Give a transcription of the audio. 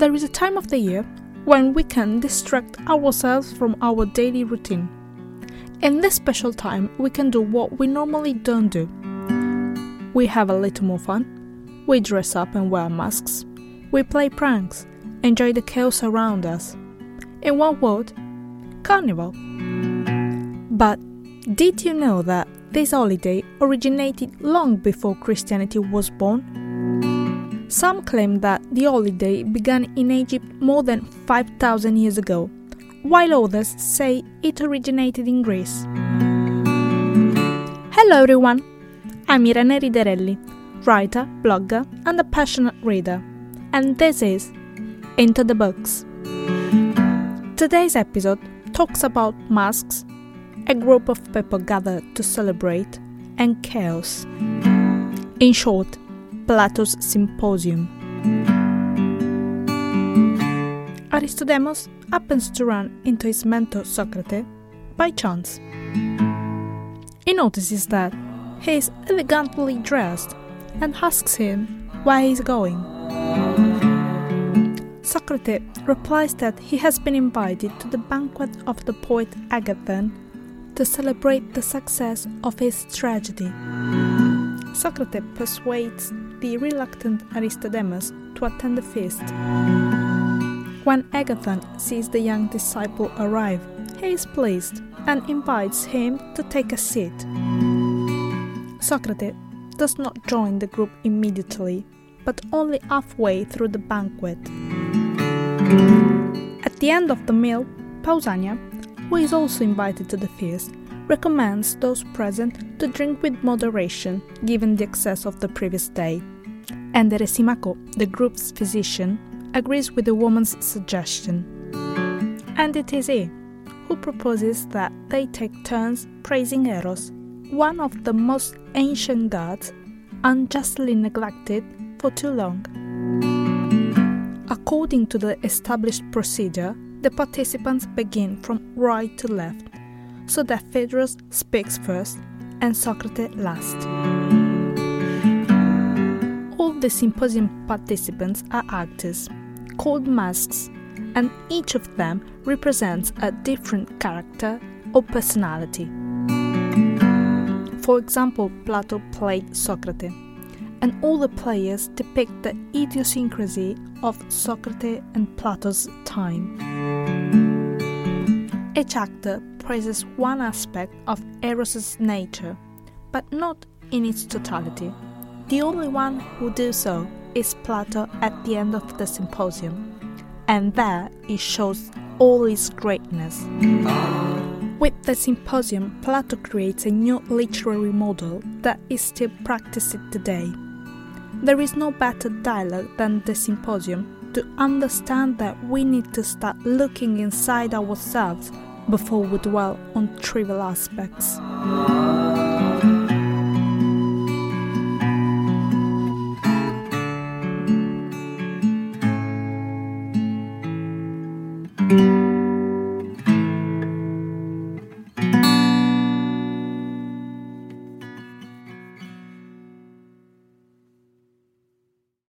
There is a time of the year when we can distract ourselves from our daily routine. In this special time, we can do what we normally don't do. We have a little more fun. We dress up and wear masks. We play pranks, enjoy the chaos around us. In one word, carnival. But did you know that this holiday originated long before Christianity was born? Some claim that the holiday began in Egypt more than 5000 years ago, while others say it originated in Greece. Hello everyone, I'm Irene Riderelli, writer, blogger, and a passionate reader, and this is Into the Books. Today's episode talks about masks, a group of people gathered to celebrate, and chaos. In short, Plato's Symposium. Aristodemus happens to run into his mentor Socrates by chance. He notices that he is elegantly dressed and asks him where he is going. Socrates replies that he has been invited to the banquet of the poet Agathon to celebrate the success of his tragedy. Socrates persuades the reluctant Aristodemus to attend the feast. When Agathon sees the young disciple arrive, he is pleased and invites him to take a seat. Socrates does not join the group immediately, but only halfway through the banquet. At the end of the meal, Pausania, who is also invited to the feast, recommends those present to drink with moderation given the excess of the previous day. And Eresimaco, the group's physician, agrees with the woman's suggestion. And it is he who proposes that they take turns praising Eros, one of the most ancient gods, unjustly neglected for too long. According to the established procedure, the participants begin from right to left so that Phaedrus speaks first and Socrates last. All the symposium participants are actors, called masks, and each of them represents a different character or personality. For example, Plato played Socrates, and all the players depict the idiosyncrasy of Socrates and Plato's time. Each actor praises one aspect of Eros's nature, but not in its totality. The only one who does so is Plato at the end of the symposium, and there he shows all his greatness. With the symposium, Plato creates a new literary model that is still practiced today. There is no better dialogue than the symposium to understand that we need to start looking inside ourselves before we dwell on trivial aspects.